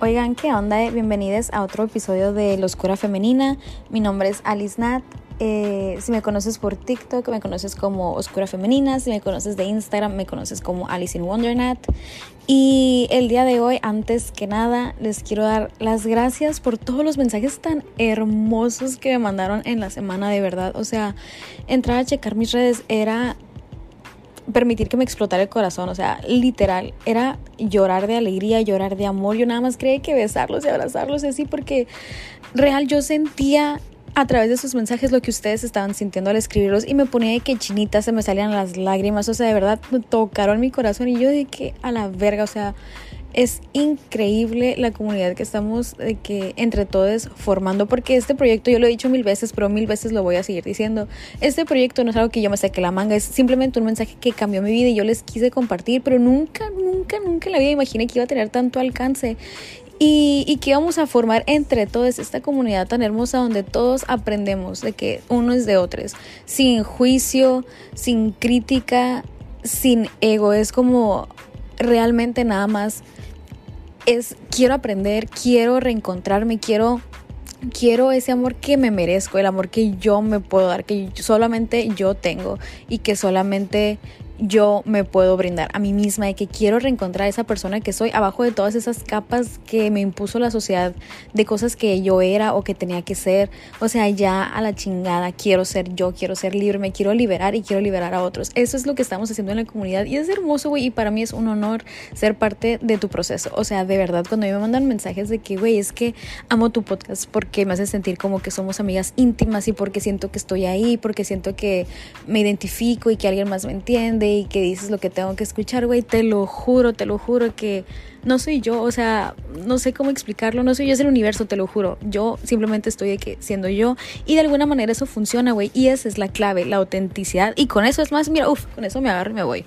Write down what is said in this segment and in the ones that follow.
Oigan, ¿qué onda? Bienvenidos a otro episodio de La Oscura Femenina. Mi nombre es Alice Nat. Eh, si me conoces por TikTok, me conoces como Oscura Femenina. Si me conoces de Instagram, me conoces como Alice in Wondernat. Y el día de hoy, antes que nada, les quiero dar las gracias por todos los mensajes tan hermosos que me mandaron en la semana, de verdad. O sea, entrar a checar mis redes era permitir que me explotara el corazón, o sea, literal, era llorar de alegría, llorar de amor, yo nada más creía que besarlos y abrazarlos y así porque real yo sentía a través de sus mensajes lo que ustedes estaban sintiendo al escribirlos y me ponía de que chinitas se me salían las lágrimas, o sea, de verdad tocaron mi corazón y yo de que a la verga, o sea, es increíble la comunidad que estamos de que entre todos formando porque este proyecto yo lo he dicho mil veces pero mil veces lo voy a seguir diciendo este proyecto no es algo que yo me saque la manga es simplemente un mensaje que cambió mi vida y yo les quise compartir pero nunca nunca nunca en la vida imaginé que iba a tener tanto alcance y, y, que vamos a formar entre todos esta comunidad tan hermosa donde todos aprendemos de que uno es de otros, sin juicio, sin crítica, sin ego. Es como realmente nada más es quiero aprender, quiero reencontrarme, quiero quiero ese amor que me merezco, el amor que yo me puedo dar, que solamente yo tengo y que solamente yo me puedo brindar a mí misma y que quiero reencontrar a esa persona que soy abajo de todas esas capas que me impuso la sociedad de cosas que yo era o que tenía que ser. O sea, ya a la chingada quiero ser yo, quiero ser libre, me quiero liberar y quiero liberar a otros. Eso es lo que estamos haciendo en la comunidad y es hermoso, güey, y para mí es un honor ser parte de tu proceso. O sea, de verdad, cuando me mandan mensajes de que, güey, es que amo tu podcast porque me hace sentir como que somos amigas íntimas y porque siento que estoy ahí, porque siento que me identifico y que alguien más me entiende y que dices lo que tengo que escuchar, güey, te lo juro, te lo juro que no soy yo, o sea, no sé cómo explicarlo, no soy yo, es el universo, te lo juro. Yo simplemente estoy aquí siendo yo y de alguna manera eso funciona, güey, y esa es la clave, la autenticidad y con eso es más, mira, uff, con eso me agarro y me voy.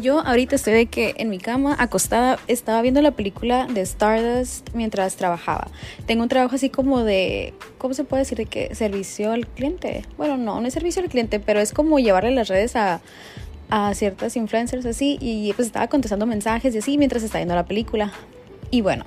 Yo ahorita estoy de que en mi cama, acostada, estaba viendo la película de Stardust mientras trabajaba. Tengo un trabajo así como de, ¿cómo se puede decir? De que servicio al cliente. Bueno, no, no es servicio al cliente, pero es como llevarle las redes a, a ciertas influencers así y pues estaba contestando mensajes y así mientras estaba viendo la película. Y bueno,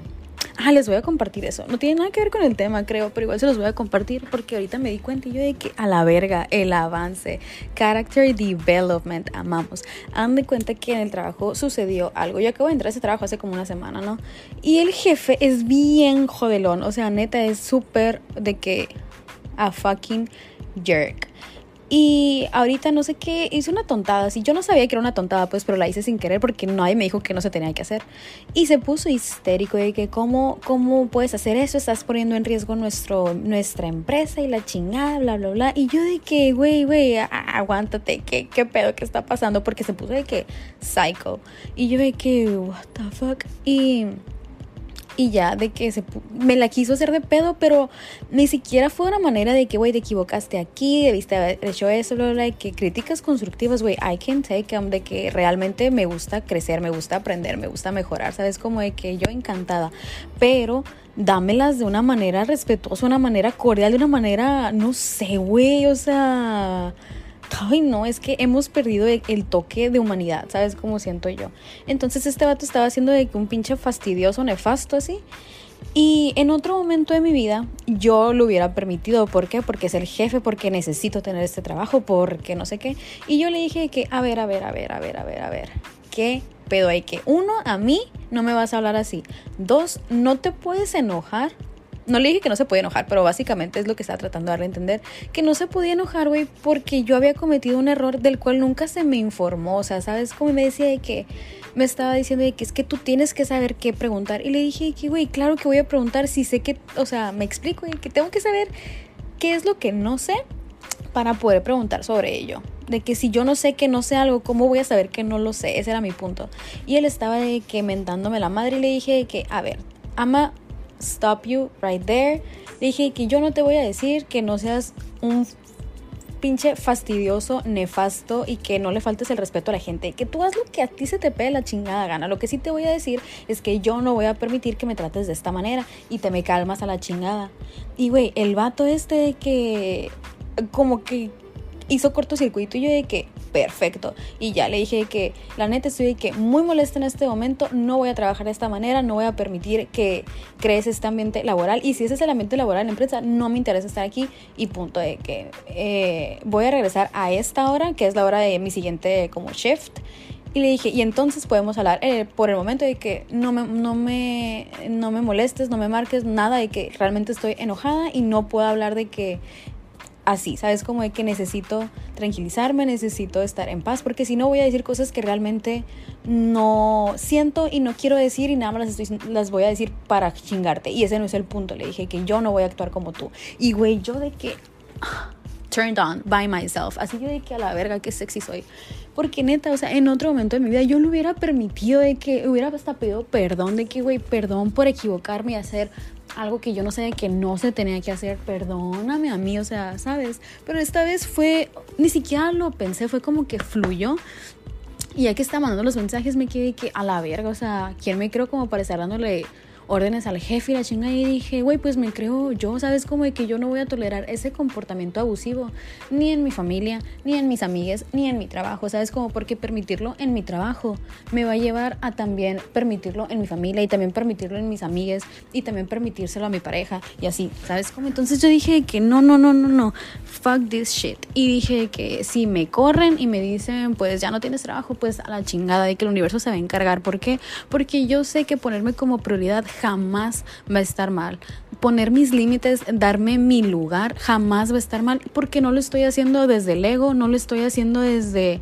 ah, les voy a compartir eso. No tiene nada que ver con el tema, creo, pero igual se los voy a compartir porque ahorita me di cuenta yo de que a la verga, el avance, character development, amamos. Han de cuenta que en el trabajo sucedió algo. Yo acabo de entrar a ese trabajo hace como una semana, ¿no? Y el jefe es bien jodelón, o sea, neta es súper de que a fucking jerk. Y ahorita no sé qué, hice una tontada. así yo no sabía que era una tontada, pues, pero la hice sin querer porque nadie me dijo que no se tenía que hacer. Y se puso histérico de que, ¿cómo, cómo puedes hacer eso? Estás poniendo en riesgo nuestro, nuestra empresa y la chingada, bla, bla, bla. Y yo de que, güey, güey, aguántate, ¿qué, ¿qué pedo que está pasando? Porque se puso de que, psycho. Y yo de que, what the fuck. Y y ya de que se, me la quiso hacer de pedo, pero ni siquiera fue una manera de que, güey, te equivocaste aquí, debiste haber hecho eso, bla, bla, que críticas constructivas, güey, I can take them, de que realmente me gusta crecer, me gusta aprender, me gusta mejorar, ¿sabes? Como de que yo encantada, pero dámelas de una manera respetuosa, una manera cordial, de una manera, no sé, güey, o sea ay no, es que hemos perdido el toque de humanidad, ¿sabes cómo siento yo? Entonces este vato estaba haciendo de que un pinche fastidioso, nefasto así. Y en otro momento de mi vida yo lo hubiera permitido. ¿Por qué? Porque es el jefe, porque necesito tener este trabajo, porque no sé qué. Y yo le dije que, a ver, a ver, a ver, a ver, a ver, a ver. ¿Qué pedo hay que? Uno, a mí no me vas a hablar así. Dos, no te puedes enojar no le dije que no se podía enojar, pero básicamente es lo que estaba tratando de darle a entender, que no se podía enojar, güey, porque yo había cometido un error del cual nunca se me informó, o sea, ¿sabes? Como me decía de que me estaba diciendo de que es que tú tienes que saber qué preguntar y le dije que, güey, claro que voy a preguntar si sé que, o sea, me explico, y que tengo que saber qué es lo que no sé para poder preguntar sobre ello. De que si yo no sé que no sé algo, ¿cómo voy a saber que no lo sé? Ese era mi punto. Y él estaba de que mentándome la madre y le dije que, a ver, ama stop you right there. Dije que yo no te voy a decir que no seas un pinche fastidioso, nefasto y que no le faltes el respeto a la gente. Que tú haz lo que a ti se te pegue la chingada gana. Lo que sí te voy a decir es que yo no voy a permitir que me trates de esta manera y te me calmas a la chingada. Y güey, el vato este que como que hizo cortocircuito y yo de que perfecto. Y ya le dije que la neta estoy de que muy molesta en este momento, no voy a trabajar de esta manera, no voy a permitir que crees este ambiente laboral. Y si ese es el ambiente laboral en la empresa, no me interesa estar aquí y punto de que eh, voy a regresar a esta hora, que es la hora de mi siguiente como shift. Y le dije, y entonces podemos hablar eh, por el momento de que no me, no, me, no me molestes, no me marques nada, de que realmente estoy enojada y no puedo hablar de que así, ¿sabes? Como de que necesito tranquilizarme, necesito estar en paz, porque si no voy a decir cosas que realmente no siento y no quiero decir y nada más las, las voy a decir para chingarte. Y ese no es el punto, le dije que yo no voy a actuar como tú. Y güey, yo de que... Turned on by myself. Así yo de que a la verga, qué sexy soy. Porque neta, o sea, en otro momento de mi vida yo le hubiera permitido de que hubiera hasta pedido perdón, de que, güey, perdón por equivocarme y hacer algo que yo no sé que no se tenía que hacer, perdóname a mí, o sea, ¿sabes? Pero esta vez fue, ni siquiera lo pensé, fue como que fluyó. Y ya que estaba mandando los mensajes me quedé que a la verga, o sea, ¿quién me creo como para estar dándole órdenes al jefe y la chinga y dije, güey, pues me creo yo, ¿sabes? Como de que yo no voy a tolerar ese comportamiento abusivo ni en mi familia, ni en mis amigas, ni en mi trabajo, ¿sabes? Como porque permitirlo en mi trabajo me va a llevar a también permitirlo en mi familia y también permitirlo en mis amigas y también permitírselo a mi pareja y así, ¿sabes? Como entonces yo dije que no, no, no, no, no, fuck this shit. Y dije que si me corren y me dicen, pues ya no tienes trabajo, pues a la chingada de que el universo se va a encargar. ¿Por qué? Porque yo sé que ponerme como prioridad jamás va a estar mal. Poner mis límites, darme mi lugar, jamás va a estar mal, porque no lo estoy haciendo desde el ego, no lo estoy haciendo desde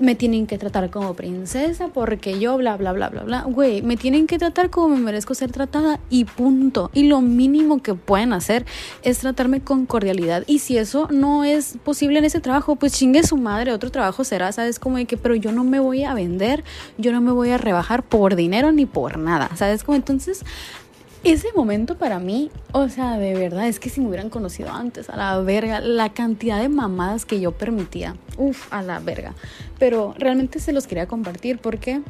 me tienen que tratar como princesa porque yo bla bla bla bla bla. Güey, me tienen que tratar como me merezco ser tratada y punto. Y lo mínimo que pueden hacer es tratarme con cordialidad. Y si eso no es posible en ese trabajo, pues chingue su madre, otro trabajo será, ¿sabes? Como de que, pero yo no me voy a vender, yo no me voy a rebajar por dinero ni por nada, ¿sabes? Como entonces ese momento para mí, o sea, de verdad, es que si me hubieran conocido antes, a la verga, la cantidad de mamadas que yo permitía, uff, a la verga. Pero realmente se los quería compartir, ¿por qué?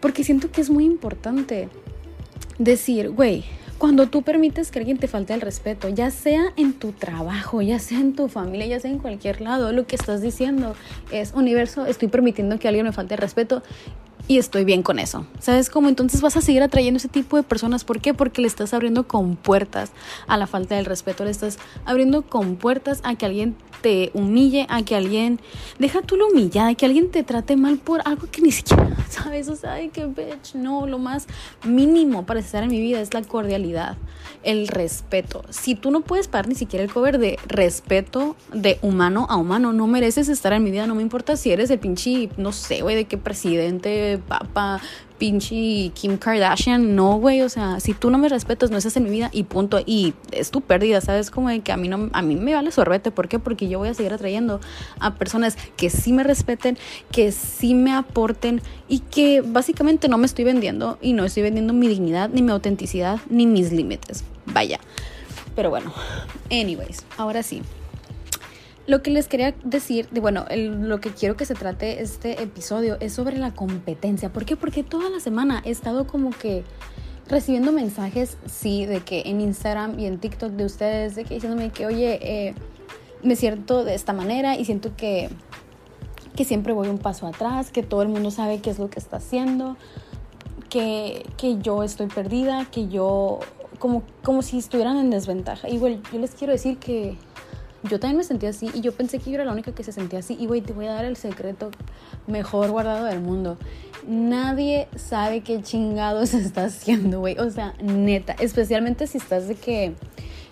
Porque siento que es muy importante decir, güey, cuando tú permites que alguien te falte el respeto, ya sea en tu trabajo, ya sea en tu familia, ya sea en cualquier lado, lo que estás diciendo es, universo, estoy permitiendo que alguien me falte el respeto y estoy bien con eso. ¿Sabes cómo? Entonces vas a seguir atrayendo ese tipo de personas. ¿Por qué? Porque le estás abriendo con puertas a la falta del respeto, le estás abriendo con puertas a que alguien te humille, a que alguien, deja tú lo humillada, que alguien te trate mal por algo que ni siquiera sabes. O sea, ay, que bitch, no, lo más mínimo para estar en mi vida es la cordialidad, el respeto. Si tú no puedes pagar ni siquiera el cover de respeto de humano a humano, no mereces estar en mi vida, no me importa si eres el pinche, no sé, güey, de qué presidente papa, pinche Kim Kardashian, no, güey, o sea, si tú no me respetas, no estás en mi vida y punto, y es tu pérdida, ¿sabes? Como de que a mí, no, a mí me vale sorbete, ¿por qué? Porque yo voy a seguir atrayendo a personas que sí me respeten, que sí me aporten y que básicamente no me estoy vendiendo y no estoy vendiendo mi dignidad, ni mi autenticidad, ni mis límites, vaya. Pero bueno, anyways, ahora sí, lo que les quería decir, de, bueno, lo que quiero que se trate este episodio es sobre la competencia. ¿Por qué? Porque toda la semana he estado como que recibiendo mensajes, sí, de que en Instagram y en TikTok de ustedes, de que diciéndome que, oye, eh, me siento de esta manera y siento que, que siempre voy un paso atrás, que todo el mundo sabe qué es lo que está haciendo, que, que yo estoy perdida, que yo, como, como si estuvieran en desventaja. Igual, yo les quiero decir que yo también me sentía así y yo pensé que yo era la única que se sentía así. Y güey, te voy a dar el secreto mejor guardado del mundo. Nadie sabe qué chingados está haciendo, güey. O sea, neta, especialmente si estás de que,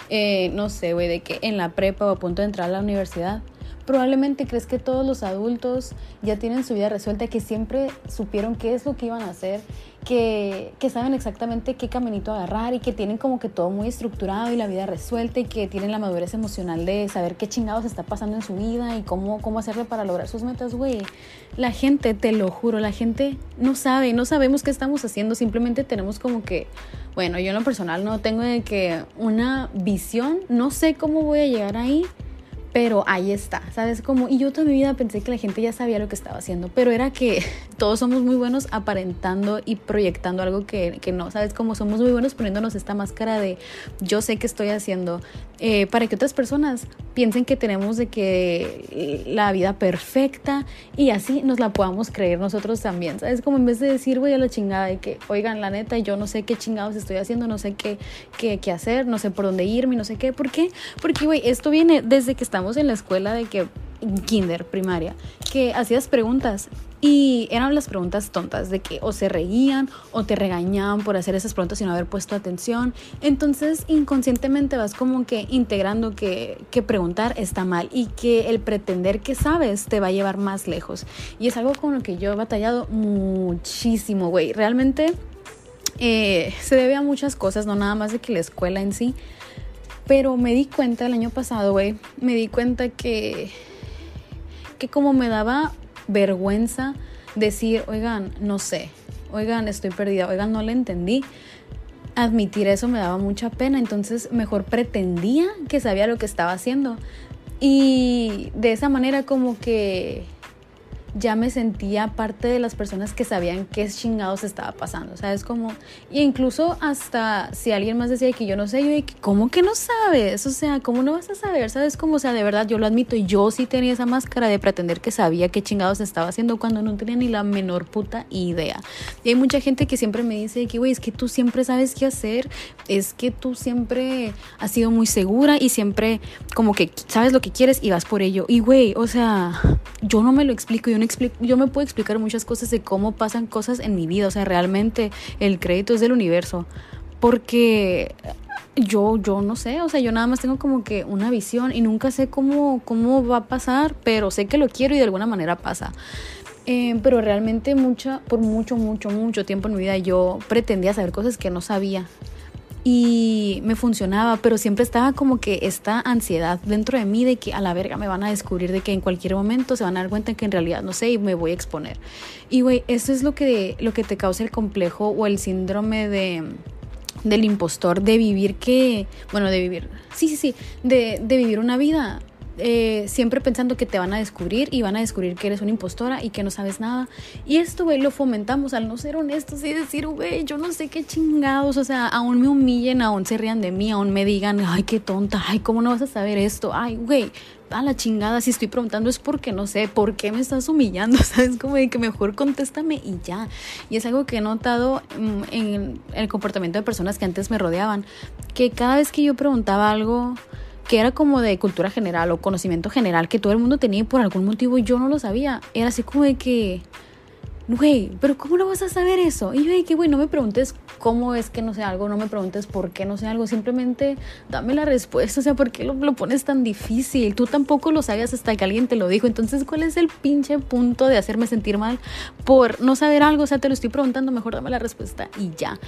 eh, no sé, güey, de que en la prepa o a punto de entrar a la universidad Probablemente crees que todos los adultos ya tienen su vida resuelta, que siempre supieron qué es lo que iban a hacer, que, que, saben exactamente qué caminito agarrar y que tienen como que todo muy estructurado y la vida resuelta y que tienen la madurez emocional de saber qué chingados está pasando en su vida y cómo, cómo hacerle para lograr sus metas, güey. La gente, te lo juro, la gente no sabe, no sabemos qué estamos haciendo, simplemente tenemos como que, bueno, yo en lo personal no tengo de que una visión, no sé cómo voy a llegar ahí pero ahí está, ¿sabes? Como, y yo toda mi vida pensé que la gente ya sabía lo que estaba haciendo, pero era que todos somos muy buenos aparentando y proyectando algo que, que no, ¿sabes? Como somos muy buenos poniéndonos esta máscara de yo sé que estoy haciendo, eh, para que otras personas piensen que tenemos de que la vida perfecta y así nos la podamos creer nosotros también, ¿sabes? Como en vez de decir, voy a la chingada de que, oigan, la neta, yo no sé qué chingados estoy haciendo, no sé qué, qué, qué hacer, no sé por dónde irme, no sé qué, ¿por qué? Porque, güey, esto viene desde que estamos en la escuela de que kinder, primaria, que hacías preguntas y eran las preguntas tontas de que o se reían o te regañaban por hacer esas preguntas sin haber puesto atención. Entonces inconscientemente vas como que integrando que, que preguntar está mal y que el pretender que sabes te va a llevar más lejos. Y es algo con lo que yo he batallado muchísimo, güey. Realmente eh, se debe a muchas cosas, no nada más de que la escuela en sí. Pero me di cuenta el año pasado, güey, me di cuenta que que como me daba vergüenza decir, oigan, no sé, oigan, estoy perdida, oigan, no le entendí. Admitir eso me daba mucha pena, entonces mejor pretendía que sabía lo que estaba haciendo. Y de esa manera como que ya me sentía parte de las personas que sabían qué chingados estaba pasando, ¿sabes? Como, y incluso hasta si alguien más decía que yo no sé, yo dije, ¿cómo que no sabes? O sea, ¿cómo no vas a saber? ¿Sabes? Como, o sea, de verdad, yo lo admito, yo sí tenía esa máscara de pretender que sabía qué chingados estaba haciendo cuando no tenía ni la menor puta idea. Y hay mucha gente que siempre me dice que, güey, es que tú siempre sabes qué hacer, es que tú siempre has sido muy segura y siempre como que sabes lo que quieres y vas por ello. Y, güey, o sea, yo no me lo explico, yo no yo me puedo explicar muchas cosas de cómo pasan cosas en mi vida, o sea, realmente el crédito es del universo, porque yo, yo no sé, o sea, yo nada más tengo como que una visión y nunca sé cómo, cómo va a pasar, pero sé que lo quiero y de alguna manera pasa. Eh, pero realmente mucha, por mucho, mucho, mucho tiempo en mi vida yo pretendía saber cosas que no sabía y me funcionaba, pero siempre estaba como que esta ansiedad dentro de mí de que a la verga me van a descubrir de que en cualquier momento se van a dar cuenta que en realidad no sé y me voy a exponer. Y güey, eso es lo que, lo que te causa el complejo o el síndrome de del impostor de vivir que, bueno, de vivir, sí, sí, sí, de, de vivir una vida eh, siempre pensando que te van a descubrir y van a descubrir que eres una impostora y que no sabes nada. Y esto, güey, lo fomentamos al no ser honestos y decir, güey, yo no sé qué chingados, o sea, aún me humillen, aún se rían de mí, aún me digan, ay, qué tonta, ay, ¿cómo no vas a saber esto? Ay, güey, a la chingada, si estoy preguntando es porque no sé, ¿por qué me estás humillando? ¿Sabes? Como de que mejor contéstame y ya. Y es algo que he notado mm, en el comportamiento de personas que antes me rodeaban, que cada vez que yo preguntaba algo, que era como de cultura general o conocimiento general que todo el mundo tenía y por algún motivo yo no lo sabía. Era así como de que güey, pero ¿cómo no vas a saber eso? Y yo dije, güey, no me preguntes cómo es que no sé algo, no me preguntes por qué no sé algo, simplemente dame la respuesta, o sea, ¿por qué lo, lo, pones tan difícil? Tú tampoco lo sabías hasta que alguien te lo dijo, entonces, ¿cuál es el pinche punto de hacerme sentir mal por no saber algo? O sea, te lo estoy preguntando, mejor dame la respuesta y ya.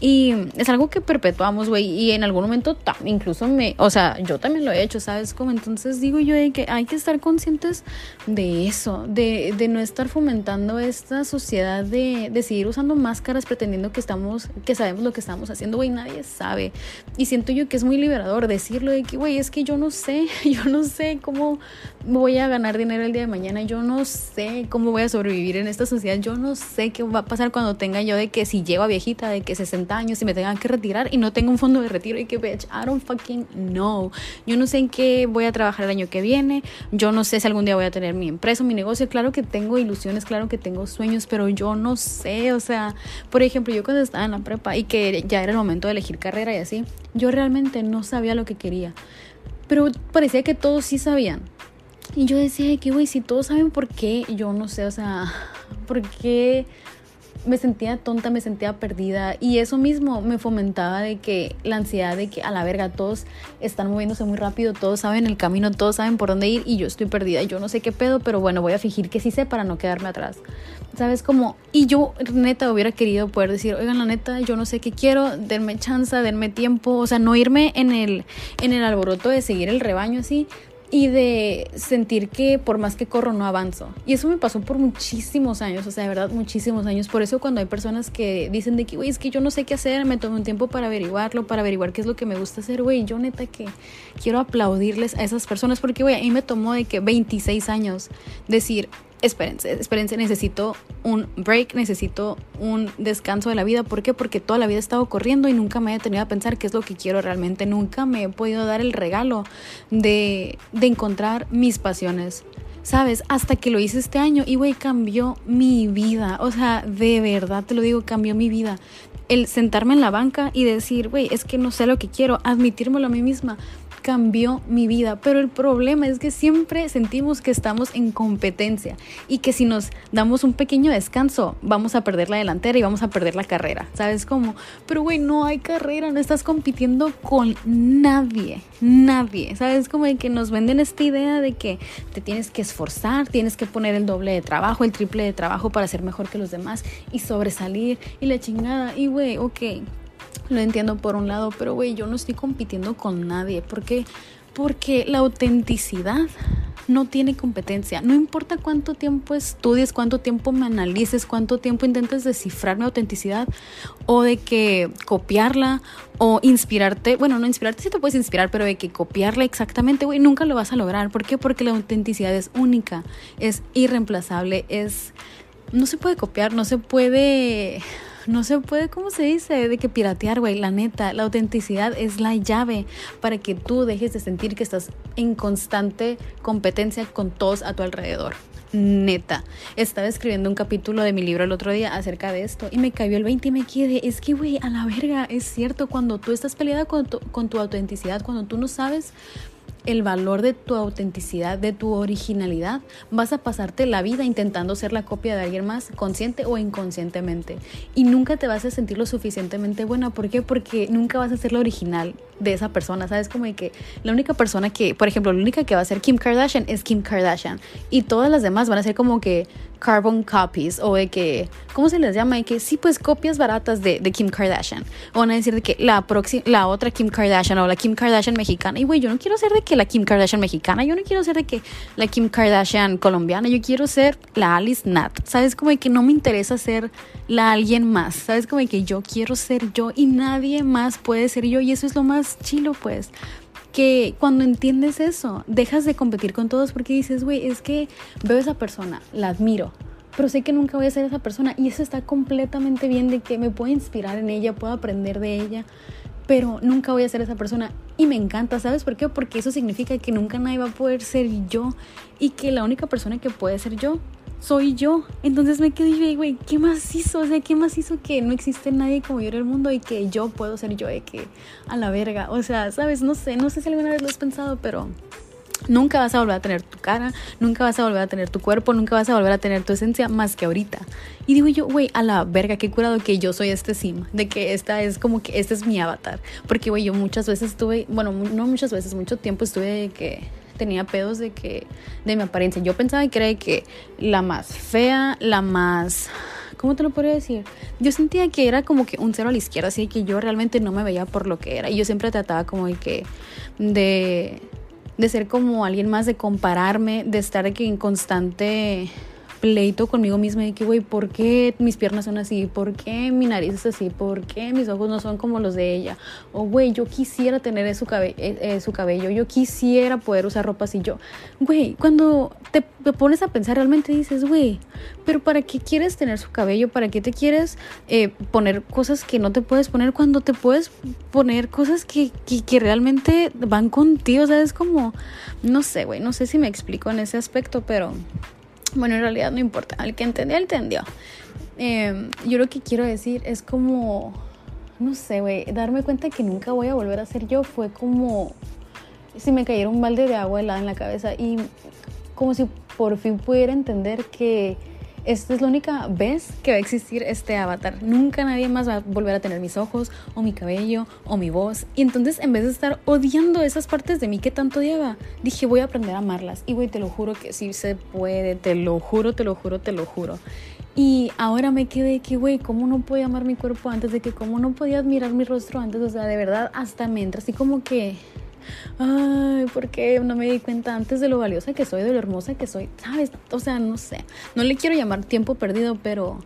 Y es algo que perpetuamos, güey, y en algún momento incluso me, o sea, yo también lo he hecho, ¿sabes? Como entonces digo yo que hay que estar conscientes de eso, de, de no estar fomentando estas sociedad de, de, seguir usando máscaras pretendiendo que estamos, que sabemos lo que estamos haciendo, güey, nadie sabe. Y siento yo que es muy liberador decirlo de que, güey, es que yo no sé, yo no sé cómo voy a ganar dinero el día de mañana, yo no sé cómo voy a sobrevivir en esta sociedad, yo no sé qué va a pasar cuando tenga yo de que si llego a viejita, de que 60 años y me tengan que retirar y no tengo un fondo de retiro y que, bitch, I don't fucking know. Yo no sé en qué voy a trabajar el año que viene, yo no sé si algún día voy a tener mi empresa, mi negocio, claro que tengo ilusiones, claro que tengo sueños pero yo no sé, o sea, por ejemplo, yo cuando estaba en la prepa y que ya era el momento de elegir carrera y así, yo realmente no sabía lo que quería, pero parecía que todos sí sabían. Y yo decía que, güey, si todos saben por qué, yo no sé, o sea, por qué me sentía tonta, me sentía perdida y eso mismo me fomentaba de que la ansiedad de que a la verga todos están moviéndose muy rápido, todos saben el camino, todos saben por dónde ir y yo estoy perdida, yo no sé qué pedo, pero bueno, voy a fingir que sí sé para no quedarme atrás. ¿Sabes cómo? Y yo neta hubiera querido poder decir, "Oigan, la neta, yo no sé qué quiero, denme chance, denme tiempo", o sea, no irme en el en el alboroto de seguir el rebaño así, y de sentir que por más que corro no avanzo. Y eso me pasó por muchísimos años, o sea, de verdad, muchísimos años. Por eso cuando hay personas que dicen de que, güey, es que yo no sé qué hacer, me tomo un tiempo para averiguarlo, para averiguar qué es lo que me gusta hacer, güey, yo neta que quiero aplaudirles a esas personas porque, güey, a mí me tomó de que 26 años decir, espérense, espérense, necesito un break, necesito un descanso de la vida. ¿Por qué? Porque toda la vida he estado corriendo y nunca me he detenido a pensar qué es lo que quiero realmente. Nunca me he podido dar el regalo de, de encontrar mis pasiones. ¿Sabes? Hasta que lo hice este año y, güey, cambió mi vida. O sea, de verdad te lo digo, cambió mi vida. El sentarme en la banca y decir, güey, es que no sé lo que quiero, admitírmelo a mí misma cambió mi vida. Pero el problema es que siempre sentimos que estamos en competencia y que si nos damos un pequeño descanso vamos a perder la delantera y vamos a perder la carrera. ¿Sabes cómo? Pero güey, no hay carrera, no estás compitiendo con nadie, nadie. ¿Sabes? Como de que nos venden esta idea de que te tienes que esforzar, tienes que poner el doble de trabajo, el triple de trabajo para ser mejor que los demás y sobresalir y la chingada. Y güey, ok, lo entiendo por un lado, pero güey, yo no estoy compitiendo con nadie. ¿Por qué? Porque la autenticidad no tiene competencia. No importa cuánto tiempo estudies, cuánto tiempo me analices, cuánto tiempo intentes descifrar mi autenticidad o de que copiarla o inspirarte. Bueno, no inspirarte sí te puedes inspirar, pero de que copiarla exactamente, güey, nunca lo vas a lograr. ¿Por qué? Porque la autenticidad es única, es irreemplazable, es... No se puede copiar, no se puede no se puede, ¿cómo se dice? De que piratear, güey, la neta, la autenticidad es la llave para que tú dejes de sentir que estás en constante competencia con todos a tu alrededor. Neta, estaba escribiendo un capítulo de mi libro el otro día acerca de esto y me cayó el 20 y me quedé, es que, güey, a la verga, es cierto, cuando tú estás peleada con tu, con tu autenticidad, cuando tú no sabes el valor de tu autenticidad, de tu originalidad, vas a pasarte la vida intentando ser la copia de alguien más, consciente o inconscientemente. Y nunca te vas a sentir lo suficientemente buena. ¿Por qué? Porque nunca vas a ser la original de esa persona. ¿Sabes? Como de que la única persona que, por ejemplo, la única que va a ser Kim Kardashian es Kim Kardashian. Y todas las demás van a ser como que carbon copies o de que, ¿cómo se les llama? De que sí, pues copias baratas de, de Kim Kardashian. O van a decir de que la, la otra Kim Kardashian o la Kim Kardashian mexicana. Y güey, yo no quiero ser de que la Kim Kardashian mexicana, yo no quiero ser de que la Kim Kardashian colombiana, yo quiero ser la Alice Nat. ¿Sabes? Como de que no me interesa ser la alguien más. ¿Sabes? Como de que yo quiero ser yo y nadie más puede ser yo. Y eso es lo más chilo, pues que cuando entiendes eso, dejas de competir con todos porque dices, güey, es que veo a esa persona, la admiro, pero sé que nunca voy a ser esa persona y eso está completamente bien de que me puedo inspirar en ella, puedo aprender de ella, pero nunca voy a ser esa persona y me encanta, ¿sabes por qué? Porque eso significa que nunca nadie va a poder ser yo y que la única persona que puede ser yo soy yo. Entonces me quedé, güey, ¿qué más hizo? O sea, ¿qué más hizo que no existe nadie como yo en el mundo y que yo puedo ser yo de que a la verga? O sea, ¿sabes? No sé, no sé si alguna vez lo has pensado, pero Nunca vas a volver a tener tu cara, nunca vas a volver a tener tu cuerpo, nunca vas a volver a tener tu esencia más que ahorita. Y digo yo, güey, a la verga, qué curado que yo soy este sim, de que esta es como que este es mi avatar. Porque, güey, yo muchas veces estuve, bueno, no muchas veces, mucho tiempo estuve de que tenía pedos de que de mi apariencia. Yo pensaba que era que la más fea, la más ¿cómo te lo podría decir? Yo sentía que era como que un cero a la izquierda, así que yo realmente no me veía por lo que era. Y yo siempre trataba como de que de de ser como alguien más, de compararme, de estar aquí en constante pleito conmigo misma de que, güey, ¿por qué mis piernas son así? ¿Por qué mi nariz es así? ¿Por qué mis ojos no son como los de ella? O, güey, yo quisiera tener su, eh, eh, su cabello, yo quisiera poder usar ropa así. Yo, güey, cuando te, pones a pensar, realmente dices, güey, pero ¿para qué quieres tener su cabello? ¿Para qué te quieres eh, poner cosas que no te puedes poner cuando te puedes poner cosas que, que, que realmente van contigo? O sea, es como, no sé, güey, no sé si me explico en ese aspecto, pero bueno, en realidad no importa. El que entendió, entendió. Em, yo lo que quiero decir es como, no sé, güey, darme cuenta que nunca voy a volver a ser yo fue como si me cayera un balde de agua helada en la cabeza y como si por fin pudiera entender que esta es la única vez que va a existir este avatar. Nunca nadie más va a volver a tener mis ojos o mi cabello o mi voz. Y entonces en vez de estar odiando esas partes de mí que tanto odiaba, dije voy a aprender a amarlas. Y güey, te lo juro que sí se puede, te lo juro, te lo juro, te lo juro. Y ahora me quedé que, güey, ¿cómo no podía amar mi cuerpo antes de que, cómo no podía admirar mi rostro antes? O sea, de verdad, hasta me entra así como que ¿por qué no me di cuenta antes de lo valiosa que soy, de lo hermosa que soy? ¿Sabes? O sea, no sé. No le quiero llamar tiempo perdido, pero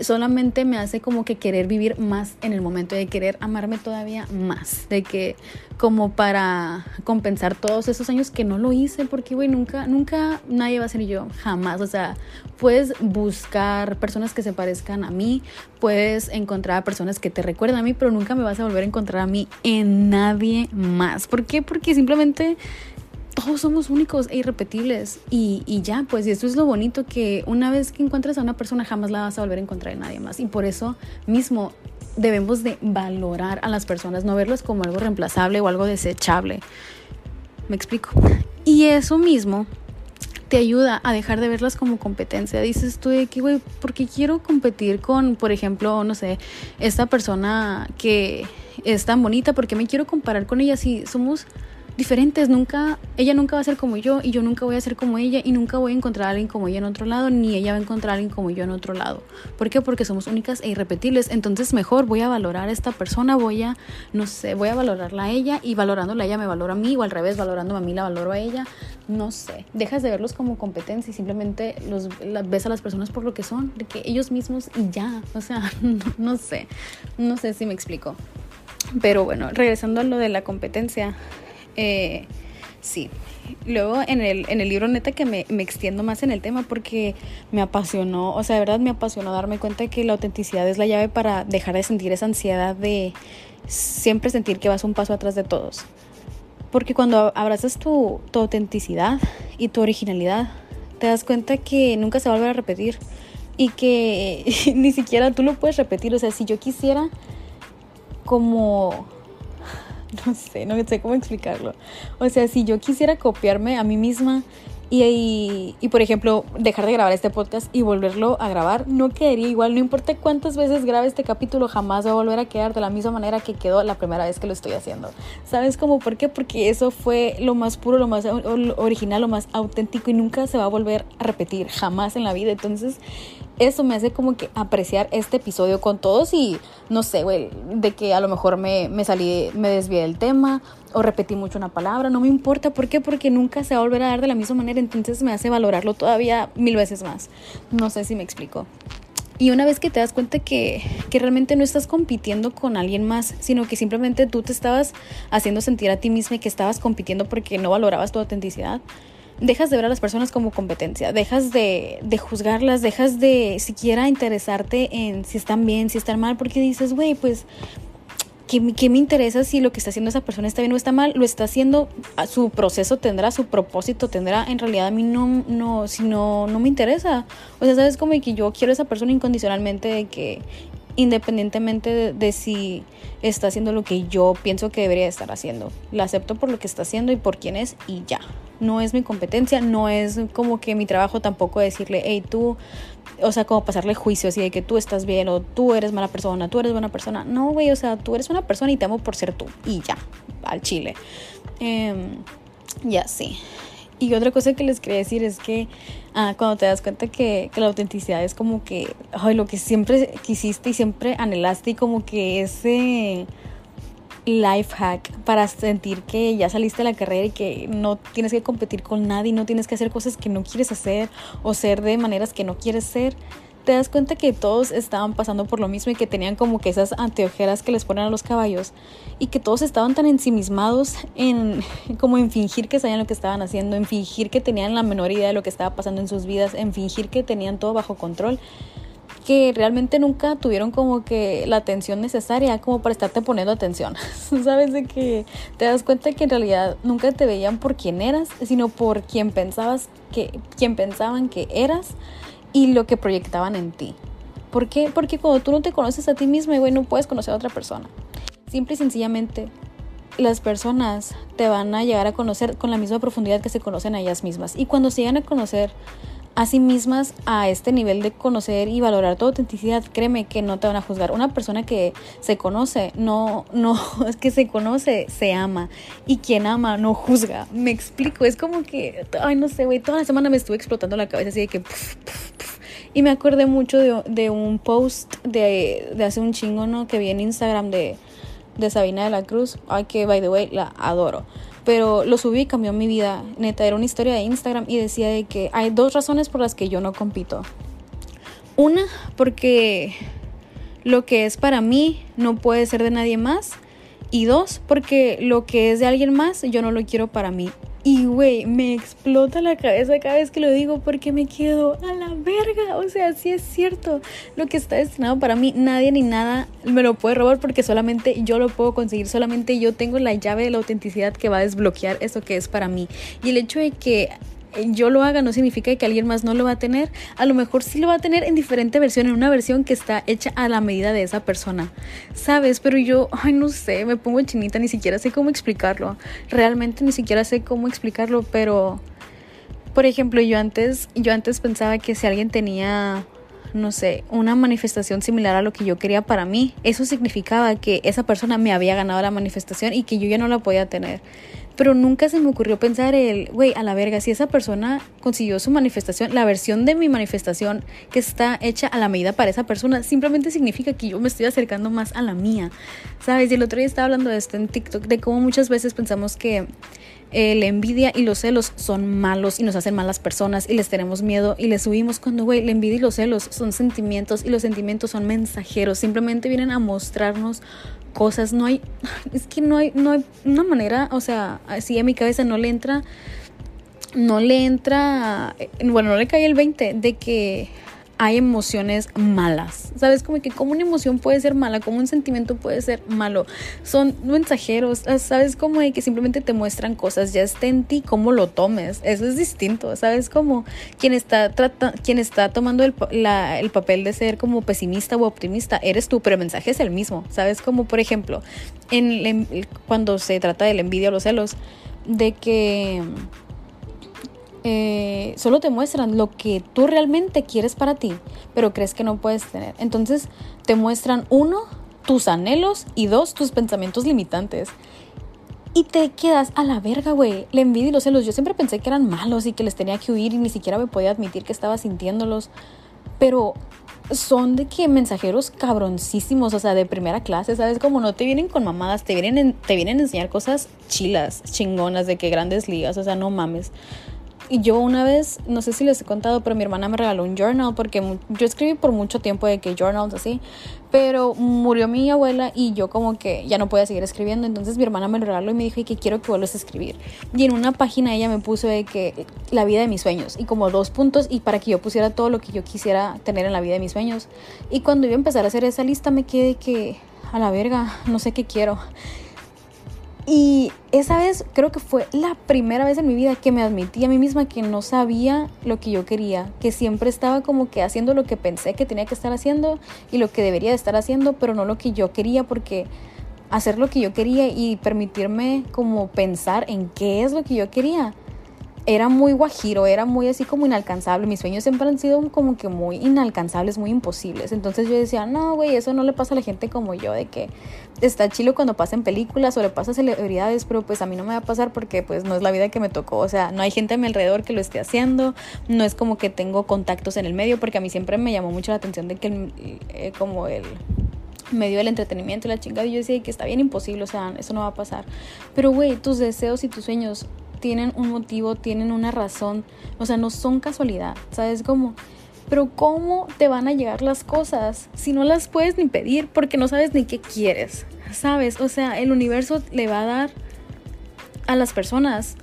solamente me hace como que querer vivir más en el momento, de querer amarme todavía más, de que como para compensar todos esos años que no lo hice, porque güey, nunca, nunca nadie va a ser yo, jamás, o sea, puedes buscar personas que se parezcan a mí, puedes encontrar personas que te recuerden a mí, pero nunca me vas a volver a encontrar a mí en nadie más, ¿por qué? Porque simplemente todos somos únicos e irrepetibles y, y, ya, pues y esto es lo bonito que una vez que encuentres a una persona jamás la vas a volver a encontrar en nadie más y por eso mismo debemos de valorar a las personas, no verlas como algo reemplazable o algo desechable. ¿Me explico? Y eso mismo te ayuda a dejar de verlas como competencia. Dices tú de que, güey, porque quiero competir con, por ejemplo, no sé, esta persona que es tan bonita, porque me quiero comparar con ella si somos diferentes, nunca, ella nunca va a ser como yo y yo nunca voy a ser como ella y nunca voy a encontrar a alguien como ella en otro lado, ni ella va a encontrar a alguien como yo en otro lado. ¿Por qué? Porque somos únicas e irrepetibles, entonces mejor voy a valorar a esta persona, voy a, no sé, voy a valorarla a ella y valorándola a ella me valoro a mí o al revés, valorándome a mí la valoro a ella, no sé, dejas de verlos como competencia y simplemente los ves a las personas por lo que son, de que ellos mismos y ya, o sea, no, no sé, no sé si me explico. Pero bueno, regresando a lo de la competencia, eh, sí. Luego en el, en el libro neta que me, me, extiendo más en el tema porque me apasionó, o sea, de verdad me apasionó darme cuenta que la autenticidad es la llave para dejar de sentir esa ansiedad de siempre sentir que vas un paso atrás de todos. Porque cuando abrazas tu, tu autenticidad y tu originalidad, te das cuenta que nunca se va a volver a repetir y que ni siquiera tú lo puedes repetir. O sea, si yo quisiera como no sé, no sé cómo explicarlo. O sea, si yo quisiera copiarme a mí misma y, y, por ejemplo, dejar de grabar este podcast y volverlo a grabar, no quedaría igual. No importa cuántas veces grabe este capítulo, jamás va a volver a quedar de la misma manera que quedó la primera vez que lo estoy haciendo. ¿Sabes cómo? ¿Por qué? Porque eso fue lo más puro, lo más original, lo más auténtico y nunca se va a volver a repetir, jamás en la vida. Entonces, eso me hace como que apreciar este episodio con todos y no sé, güey, de que a lo mejor me, me salí, me desvié del tema o repetí mucho una palabra, no me importa. ¿Por qué? Porque nunca se va a volver a dar de la misma manera, entonces me hace valorarlo todavía mil veces más. No sé si me explico. Y una vez que te das cuenta que, que, realmente no estás compitiendo con alguien más, sino que simplemente tú te estabas haciendo sentir a ti misma y que estabas compitiendo porque no valorabas tu autenticidad, dejas de ver a las personas como competencia, dejas de, de juzgarlas, dejas de siquiera interesarte en si están bien, si están mal, porque dices, güey, pues ¿Qué, ¿qué, me interesa si lo que está haciendo esa persona está bien o está mal? Lo está haciendo, su proceso tendrá, su propósito tendrá. En realidad a mí no, no, si no, no me interesa. O sea, sabes como que yo quiero a esa persona incondicionalmente de que independientemente de, de, si está haciendo lo que yo pienso que debería estar haciendo. La acepto por lo que está haciendo y por quién es y ya no es mi competencia, no es como que mi trabajo tampoco decirle, hey, tú, o sea, como pasarle juicio así de que tú estás bien o tú eres mala persona, tú eres buena persona. No, güey, o sea, tú eres una persona y te amo por ser tú y ya, al chile. Eh, ya sí. Y otra cosa que les quería decir es que ah, cuando te das cuenta que, la autenticidad es como que lo que siempre quisiste y siempre anhelaste y como que ese life hack para sentir que ya saliste de la carrera y que no tienes que competir con nadie, no tienes que hacer cosas que no quieres hacer o ser de maneras que no quieres ser, te das cuenta que todos estaban pasando por lo mismo y que tenían como que esas anteojeras que les ponen a los caballos y que todos estaban tan ensimismados en como en fingir que sabían lo que estaban haciendo, en fingir que tenían la menor idea de lo que estaba pasando en sus vidas, en fingir que tenían todo bajo control que realmente nunca tuvieron como que la atención necesaria como para estarte poniendo atención. Sabes de que te das cuenta que en realidad nunca te veían por quién eras, sino por quién pensabas que quién pensaban que eras y lo que proyectaban en ti. ¿Por qué? Porque cuando tú no te conoces a ti mismo, güey, no puedes conocer a otra persona. Simple y sencillamente las personas te van a llegar a conocer con la misma profundidad que se conocen a ellas mismas. Y cuando se llegan a conocer a sí mismas a este nivel de conocer y valorar tu autenticidad, créeme que no te van a juzgar. Una persona que se conoce, no, no, es que se conoce, se ama. Y quien ama no juzga. Me explico, es como que, ay, no sé, güey, toda la semana me estuve explotando la cabeza así de que... Y me acordé mucho de, de un post de, de hace un chingo, ¿no? Que vi en Instagram de de Sabina de la Cruz. Ay, que by the way, la adoro. Pero lo subí y cambió mi vida. Neta, era una historia de Instagram y decía de que hay dos razones por las que yo no compito. Una, porque lo que es para mí no puede ser de nadie más. Y dos, porque lo que es de alguien más yo no lo quiero para mí. Y, güey, me explota la cabeza cada vez que lo digo porque me quedo a la verga. O sea, sí es cierto. Lo que está destinado para mí, nadie ni nada me lo puede robar porque solamente yo lo puedo conseguir. Solamente yo tengo la llave de la autenticidad que va a desbloquear eso que es para mí. Y el hecho de que yo lo haga no significa que alguien más no lo va a tener. A lo mejor sí lo va a tener en diferente versión, en una versión que está hecha a la medida de esa persona. ¿Sabes? Pero yo, ay, no sé, me pongo chinita, ni siquiera sé cómo explicarlo. Realmente ni siquiera sé cómo explicarlo, pero por ejemplo, yo antes yo antes pensaba que si alguien tenía no sé, una manifestación similar a lo que yo quería para mí, eso significaba que esa persona me había ganado la manifestación y que yo ya no la podía tener. Pero nunca se me ocurrió pensar el, güey, a la verga, si esa persona consiguió su manifestación, la versión de mi manifestación que está hecha a la medida para esa persona, simplemente significa que yo me estoy acercando más a la mía. ¿Sabes? Y el otro día estaba hablando de esto en TikTok, de cómo muchas veces pensamos que eh, la envidia y los celos son malos y nos hacen malas personas y les tenemos miedo y les subimos cuando, güey, la envidia y los celos son sentimientos y los sentimientos son mensajeros, simplemente vienen a mostrarnos cosas, no hay, es que no hay, no hay una manera, o sea, así a mi cabeza no le entra, no le entra, bueno, no le cae el 20 de que hay emociones malas. ¿Sabes? Como que como una emoción puede ser mala, como un sentimiento puede ser malo. Son mensajeros, ¿sabes? Como de que simplemente te muestran cosas, ya está en ti cómo lo tomes. Eso es distinto, ¿sabes? Como quien está, trata, quien está tomando el, el papel de ser como pesimista o optimista, eres tú, pero el mensaje es el mismo, ¿sabes? Como por ejemplo, en, cuando se trata de la envidia o los celos, de que eh, solo te muestran lo que tú realmente quieres para ti, pero crees que no puedes tener. Entonces te muestran uno, tus anhelos y dos, tus pensamientos limitantes. Y te quedas a la verga, güey. La envidia y los celos. Yo siempre pensé que eran malos y que les tenía que huir y ni siquiera me podía admitir que estaba sintiéndolos. Pero son de que mensajeros cabroncísimos, o sea, de primera clase, ¿sabes? Como no te vienen con mamadas, te vienen, te vienen a enseñar cosas chilas, chingonas, de que grandes ligas, o sea, no mames. Y yo una vez, no sé si les he contado, pero mi hermana me regaló un journal porque yo escribí por mucho tiempo de que journals así, pero murió mi abuela y yo como que ya no podía seguir escribiendo, entonces mi hermana me lo regaló y me dijo que quiero que vuelvas a escribir. Y en una página ella me puso de que la vida de mis sueños y como dos puntos y para que yo pusiera todo lo que yo quisiera tener en la vida de mis sueños. Y cuando iba a empezar a hacer esa lista me quedé que a la verga, no sé qué quiero. Y esa vez creo que fue la primera vez en mi vida que me admití a mí misma que no sabía lo que yo quería, que siempre estaba como que haciendo lo que pensé que tenía que estar haciendo y lo que debería de estar haciendo, pero no lo que yo quería porque hacer lo que yo quería y permitirme como pensar en qué es lo que yo quería era muy guajiro, era muy así como inalcanzable. Mis sueños siempre han sido como que muy inalcanzables, muy imposibles. Entonces yo decía, no, güey, eso no le pasa a la gente como yo, de que está chilo cuando pasa en películas o le pasa a celebridades, pero pues a mí no me va a pasar porque pues no es la vida que me tocó. O sea, no hay gente a mi alrededor que lo esté haciendo, no es como que tengo contactos en el medio, porque a mí siempre me llamó mucho la atención de que eh, como el medio del entretenimiento y la chingada, y yo decía que está bien imposible, o sea, eso no va a pasar. Pero, güey, tus deseos y tus sueños tienen un motivo, tienen una razón, o sea, no son casualidad, ¿sabes cómo? Pero ¿cómo te van a llegar las cosas si no las puedes ni pedir porque no sabes ni qué quieres? ¿Sabes? O sea, el universo le va a dar a las personas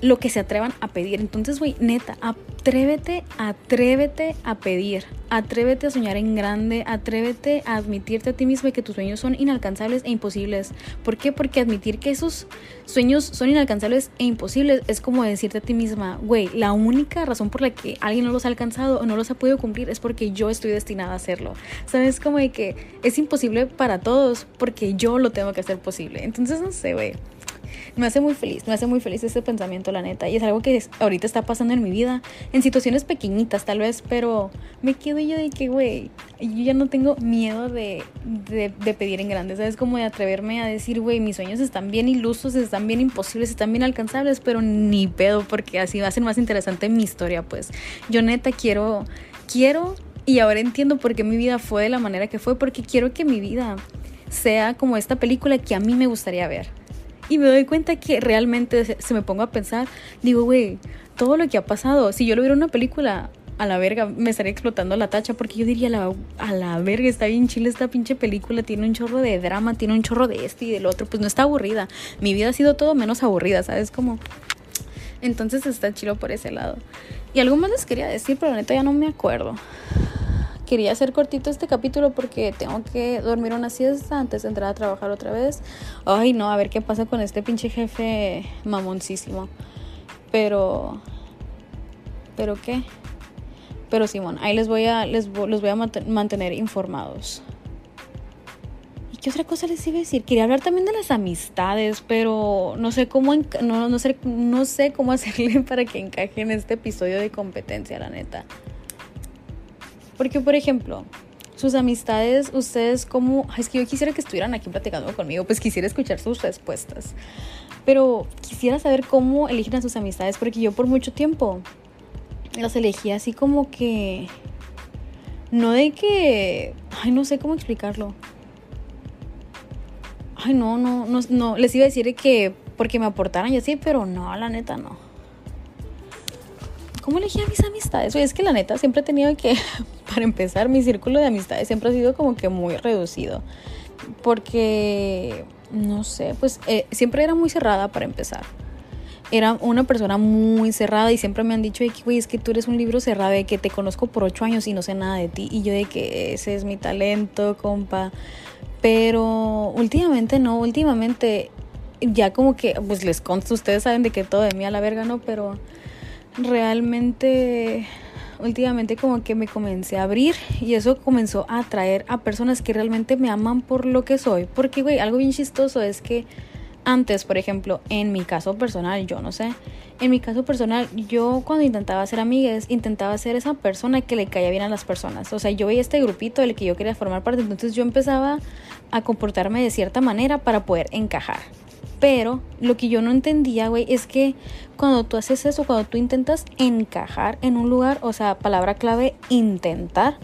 lo que se atrevan a pedir. Entonces, güey, neta, atrévete, atrévete a pedir. Atrévete a soñar en grande, atrévete a admitirte a ti mismo que tus sueños son inalcanzables e imposibles. ¿Por qué? Porque admitir que esos sueños son inalcanzables e imposibles es como decirte a ti misma, güey, la única razón por la que alguien no los ha alcanzado o no los ha podido cumplir es porque yo estoy destinada a hacerlo. ¿Sabes? Como de que es imposible para todos porque yo lo tengo que hacer posible. Entonces, no sé, güey me hace muy feliz, me hace muy feliz ese pensamiento, la neta. Y es algo que ahorita está pasando en mi vida, en situaciones pequeñitas tal vez, pero me quedo yo de que, güey, yo ya no tengo miedo de, de, pedir en grande, ¿sabes? Como de atreverme a decir, güey, mis sueños están bien ilusos, están bien imposibles, están bien alcanzables, pero ni pedo, porque así va a ser más interesante mi historia, pues. Yo neta quiero, quiero, y ahora entiendo por qué mi vida fue de la manera que fue, porque quiero que mi vida sea como esta película que a mí me gustaría ver. Y me doy cuenta que realmente se me pongo a pensar, digo, güey, todo lo que ha pasado, si yo lo viera una película, a la verga, me estaría explotando la tacha porque yo diría, la, a la verga, está bien chile esta pinche película, tiene un chorro de drama, tiene un chorro de este y del otro, pues no está aburrida. Mi vida ha sido todo menos aburrida, ¿sabes? Como... Entonces está chido por ese lado. Y algo más les quería decir, pero la neta ya no me acuerdo. Quería hacer cortito este capítulo porque tengo que dormir una siesta antes de entrar a trabajar otra vez. Ay, no, a ver qué pasa con este pinche jefe mamoncísimo. Pero... ¿Pero qué? Pero Simón, ahí les voy a, les, los voy a mantener informados. ¿Y qué otra cosa les iba a decir? Quería hablar también de las amistades, pero no sé cómo, no, no, sé, no sé cómo hacerle para que encaje en este episodio de competencia, la neta. Porque, por ejemplo, sus amistades, ustedes como... Es que yo quisiera que estuvieran aquí platicando conmigo, pues quisiera escuchar sus respuestas. Pero quisiera saber cómo eligen a sus amistades, porque yo por mucho tiempo las elegí así como que... No de que... Ay, no sé cómo explicarlo. Ay, no, no, no, no. Les iba a decir que porque me aportaran y así, pero no, la neta no. ¿Cómo elegí mis amistades? Oye, es que la neta siempre he tenido que, para empezar, mi círculo de amistades siempre ha sido como que muy reducido. Porque, no sé, pues eh, siempre era muy cerrada para empezar era una persona muy cerrada y siempre me han dicho, güey, es que tú eres un libro cerrado, de que te conozco por ocho años y no sé nada de ti. Y yo de que ese es mi talento, compa. Pero últimamente no, últimamente ya como que, pues les consta, ustedes saben de que todo de mí a la verga, ¿no? Pero realmente últimamente como que me comencé a abrir y eso comenzó a atraer a personas que realmente me aman por lo que soy. Porque, güey, algo bien chistoso es que antes, por ejemplo, en mi caso personal, yo no sé, en mi caso personal, yo cuando intentaba ser amigas, intentaba ser esa persona que le caía bien a las personas. O sea, yo veía este grupito del que yo quería formar parte, entonces yo empezaba a comportarme de cierta manera para poder encajar. Pero lo que yo no entendía, güey, es que cuando tú haces eso, cuando tú intentas encajar en un lugar, o sea, palabra clave, intentar,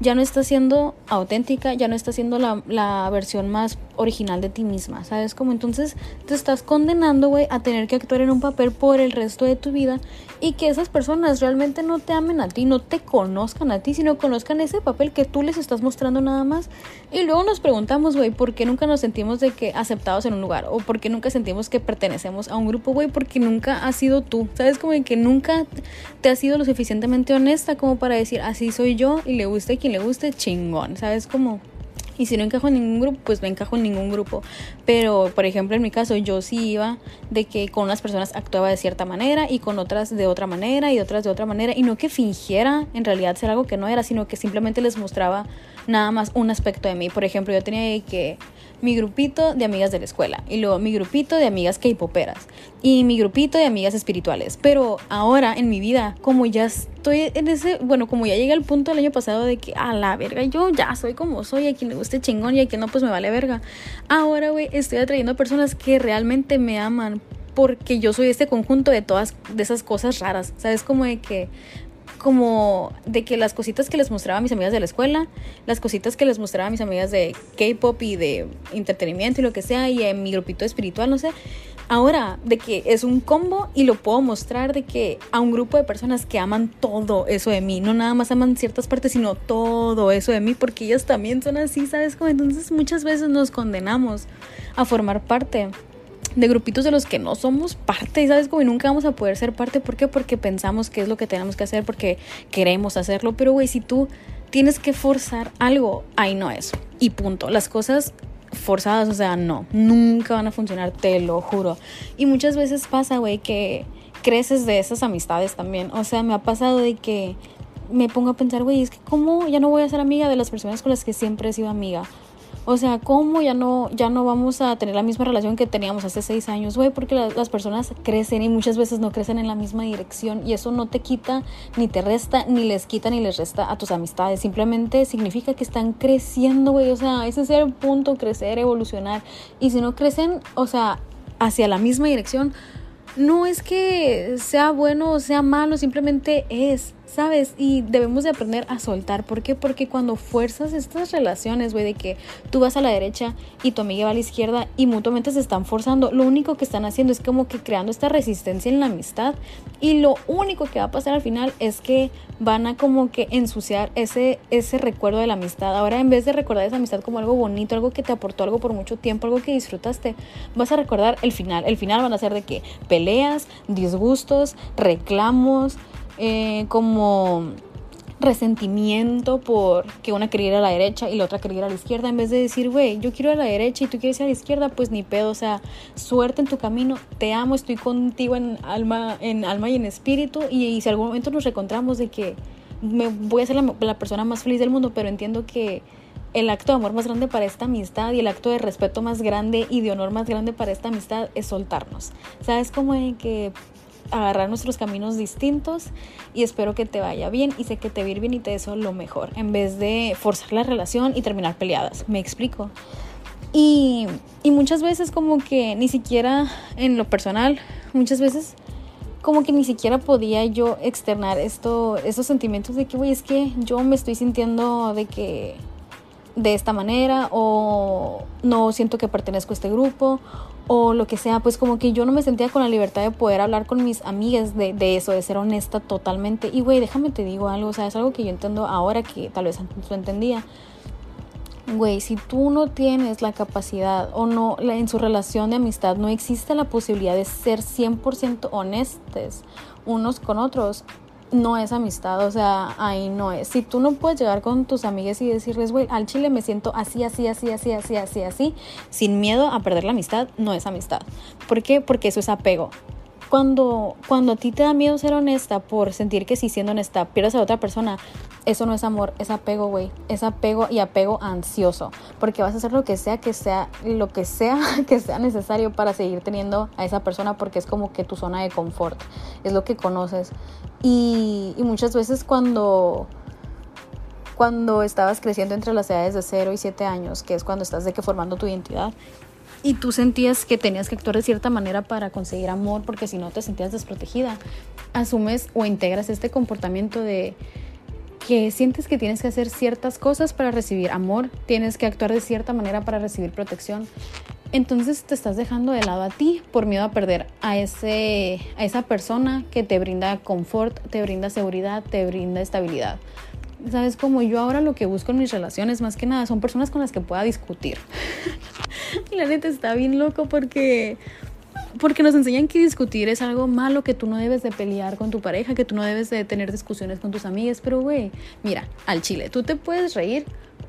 ya no estás siendo auténtica, ya no estás siendo la, la versión más original de ti misma, ¿sabes? Como entonces te estás condenando, güey, a tener que actuar en un papel por el resto de tu vida y que esas personas realmente no te amen a ti, no te conozcan a ti, sino conozcan ese papel que tú les estás mostrando nada más. Y luego nos preguntamos, güey, ¿por qué nunca nos sentimos de que aceptados en un lugar? O por qué nunca sentimos que pertenecemos a un grupo, güey, porque nunca has sido tú, ¿sabes? Como que nunca te has sido lo suficientemente honesta como para decir, así soy yo y le guste quien le guste, chingón, ¿sabes? Como... Y si no encajo en ningún grupo, pues no encajo en ningún grupo. Pero, por ejemplo, en mi caso, yo sí iba de que con unas personas actuaba de cierta manera y con otras de otra manera y otras de otra manera. Y no que fingiera en realidad ser algo que no era, sino que simplemente les mostraba nada más un aspecto de mí. Por ejemplo, yo tenía que mi grupito de amigas de la escuela y luego mi grupito de amigas K-poperas y mi grupito de amigas espirituales. Pero ahora en mi vida, como ya estoy en ese, bueno, como ya llegué al punto del año pasado de que a la verga, yo ya soy como soy, a quien le guste chingón y a quien no, pues me vale verga. Ahora, güey, estoy atrayendo personas que realmente me aman porque yo soy este conjunto de todas de esas cosas raras, ¿sabes? Como de que como de que las cositas que les mostraba a mis amigas de la escuela, las cositas que les mostraba a mis amigas de K-pop y de entretenimiento y lo que sea, y en mi grupito espiritual, no sé. Ahora, de que es un combo y lo puedo mostrar de que a un grupo de personas que aman todo eso de mí, no nada más aman ciertas partes, sino todo eso de mí, porque ellas también son así, ¿sabes? Como entonces muchas veces nos condenamos a formar parte de grupitos de los que no somos parte, ¿sabes? Como nunca vamos a poder ser parte. ¿Por qué? Porque pensamos que es lo que tenemos que hacer, porque queremos hacerlo. Pero, güey, si tú tienes que forzar algo, ahí no es. Y punto. Las cosas forzadas, o sea, no, nunca van a funcionar, te lo juro. Y muchas veces pasa, güey, que creces de esas amistades también. O sea, me ha pasado de que me pongo a pensar, güey, es que cómo ya no voy a ser amiga de las personas con las que siempre he sido amiga. O sea, ¿cómo ya no, ya no vamos a tener la misma relación que teníamos hace seis años, güey? Porque las personas crecen y muchas veces no crecen en la misma dirección y eso no te quita, ni te resta, ni les quita, ni les resta a tus amistades. Simplemente significa que están creciendo, güey. O sea, ese es el punto, crecer, evolucionar. Y si no crecen, o sea, hacia la misma dirección, no es que sea bueno o sea malo, simplemente es ¿sabes? Y debemos de aprender a soltar. ¿Por qué? Porque cuando fuerzas estas relaciones, güey, de que tú vas a la derecha y tu amiga va a la izquierda y mutuamente se están forzando, lo único que están haciendo es como que creando esta resistencia en la amistad. Y lo único que va a pasar al final es que van a como que ensuciar ese, ese recuerdo de la amistad. Ahora, en vez de recordar esa amistad como algo bonito, algo que te aportó algo por mucho tiempo, algo que disfrutaste, vas a recordar el final. El final van a ser de que peleas, disgustos, reclamos, eh, como resentimiento por que una quería ir a la derecha y la otra quería ir a la izquierda, en vez de decir, güey, yo quiero ir a la derecha y tú quieres ir a la izquierda, pues ni pedo, o sea, suerte en tu camino, te amo, estoy contigo en alma, en alma y en espíritu, y, si algún momento nos encontramos de que me voy a ser la, la persona más feliz del mundo, pero entiendo que el acto de amor más grande para esta amistad y el acto de respeto más grande y de honor más grande para esta amistad es soltarnos. ¿Sabes? Como de que agarrar nuestros caminos distintos y espero que te vaya bien y sé que te va a ir bien y te deseo lo mejor en vez de forzar la relación y terminar peleadas. Me explico. Y, y muchas veces como que ni siquiera en lo personal, muchas veces como que ni siquiera podía yo externar esto, estos sentimientos de que, güey, es que yo me estoy sintiendo de que de esta manera o no siento que pertenezco a este grupo o lo que sea, pues como que yo no me sentía con la libertad de poder hablar con mis amigas de, de eso, de ser honesta totalmente. Y güey, déjame te digo algo, o sea, es algo que yo entiendo ahora que tal vez antes no entendía. Güey, si tú no tienes la capacidad o no, en su relación de amistad no existe la posibilidad de ser 100% honestos unos con otros, no es amistad, o sea, ahí no es. Si tú no puedes llegar con tus amigas y decirles, güey, al chile me siento así, así, así, así, así, así, así, sin miedo a perder la amistad, no es amistad. ¿Por qué? Porque eso es apego cuando, cuando a ti te da miedo ser honesta por sentir que si siendo honesta pierdes a otra persona, eso no es amor, es apego, güey. Es apego y apego ansioso. Porque vas a hacer lo que sea, que sea, lo que sea que sea necesario para seguir teniendo a esa persona porque es como que tu zona de confort. Es lo que conoces. Y, y muchas veces cuando cuando estabas creciendo entre las edades de 0 y 7 años, que es cuando estás de que formando tu identidad, y tú sentías que tenías que actuar de cierta manera para conseguir amor porque si no te sentías desprotegida, asumes o integras este comportamiento de que sientes que tienes que hacer ciertas cosas para recibir amor, tienes que actuar de cierta manera para recibir protección. Entonces te estás dejando de lado a ti por miedo a perder a, ese, a esa persona que te brinda confort, te brinda seguridad, te brinda estabilidad. Sabes, como yo ahora lo que busco en mis relaciones más que nada son personas con las que pueda discutir. y la neta está bien loco porque porque nos enseñan que discutir es algo malo, que tú no debes de pelear con tu pareja, que tú no debes de tener discusiones con tus amigas, pero güey, mira, al chile, tú te puedes reír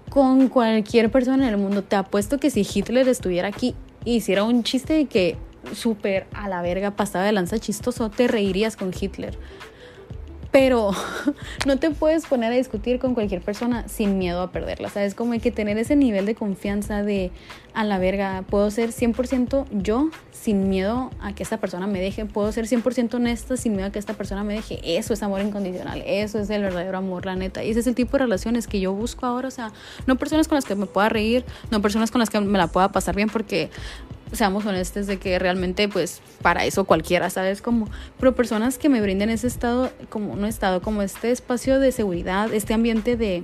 con cualquier persona en el mundo. Te apuesto que si Hitler estuviera aquí y hiciera un chiste de que súper a la verga pasaba de lanza chistoso, te reirías con Hitler pero no te puedes poner a discutir con cualquier persona sin miedo a perderla, ¿sabes? Como hay que tener ese nivel de confianza de a la verga, puedo ser 100% yo sin miedo a que esta persona me deje, puedo ser 100% honesta sin miedo a que esta persona me deje, eso es amor incondicional, eso es el verdadero amor, la neta, y ese es el tipo de relaciones que yo busco ahora, o sea, no personas con las que me pueda reír, no personas con las que me la pueda pasar bien, porque seamos honestos de que realmente pues para eso cualquiera, ¿sabes? Como, pero personas que me brinden ese estado, como un estado, como este espacio de seguridad, este ambiente de,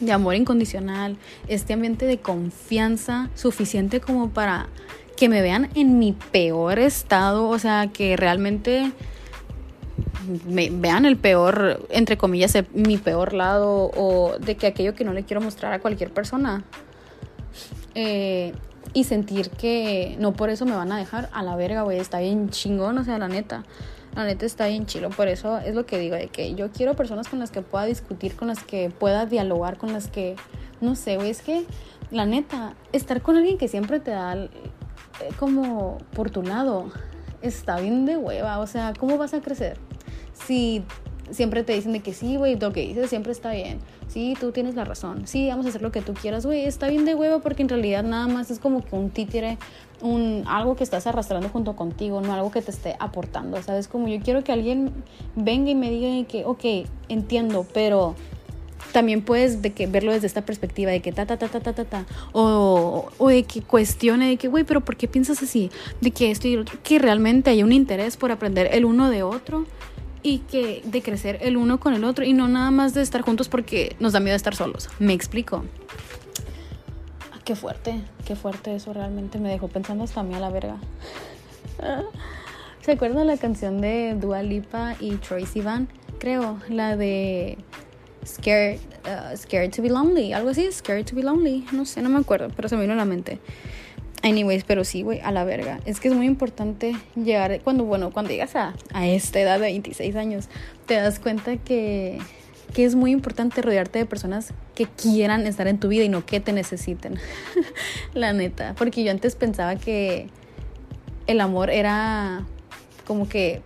de amor incondicional, este ambiente de confianza suficiente como para que me vean en mi peor estado, o sea, que realmente me vean el peor, entre comillas, mi peor lado o de que aquello que no le quiero mostrar a cualquier persona. Eh, y sentir que no por eso me van a dejar a la verga, güey, está bien chingón, o sea, la neta. La neta está bien chilo, por eso es lo que digo, de que yo quiero personas con las que pueda discutir, con las que pueda dialogar, con las que, no sé, güey, es que la neta, estar con alguien que siempre te da eh, como por tu lado, está bien de hueva, o sea, ¿cómo vas a crecer? Si siempre te dicen de que sí, güey, lo que dices siempre está bien. Sí, tú tienes la razón. Sí, vamos a hacer lo que tú quieras, güey. Está bien de huevo porque en realidad nada más es como que un títere, un, algo que estás arrastrando junto contigo, no algo que te esté aportando. ¿Sabes? Como yo quiero que alguien venga y me diga que, ok, entiendo, pero también puedes de que verlo desde esta perspectiva de que ta ta ta ta ta ta ta o, o de que cuestione de que güey pero por qué piensas así de que esto y otro que realmente hay un interés por aprender el uno de otro y que de crecer el uno con el otro y no nada más de estar juntos porque nos da miedo estar solos. Me explico. Ah, qué fuerte, qué fuerte eso realmente me dejó pensando hasta a mí a la verga. ¿Se acuerdan la canción de Dua Lipa y Troy Sivan? Creo, la de Scared, uh, Scared to be Lonely, algo así, Scared to be Lonely, no sé, no me acuerdo, pero se me vino a la mente. Anyways, pero sí, güey, a la verga. Es que es muy importante llegar, cuando, bueno, cuando llegas a, a esta edad de 26 años, te das cuenta que, que es muy importante rodearte de personas que quieran estar en tu vida y no que te necesiten. la neta. Porque yo antes pensaba que el amor era como que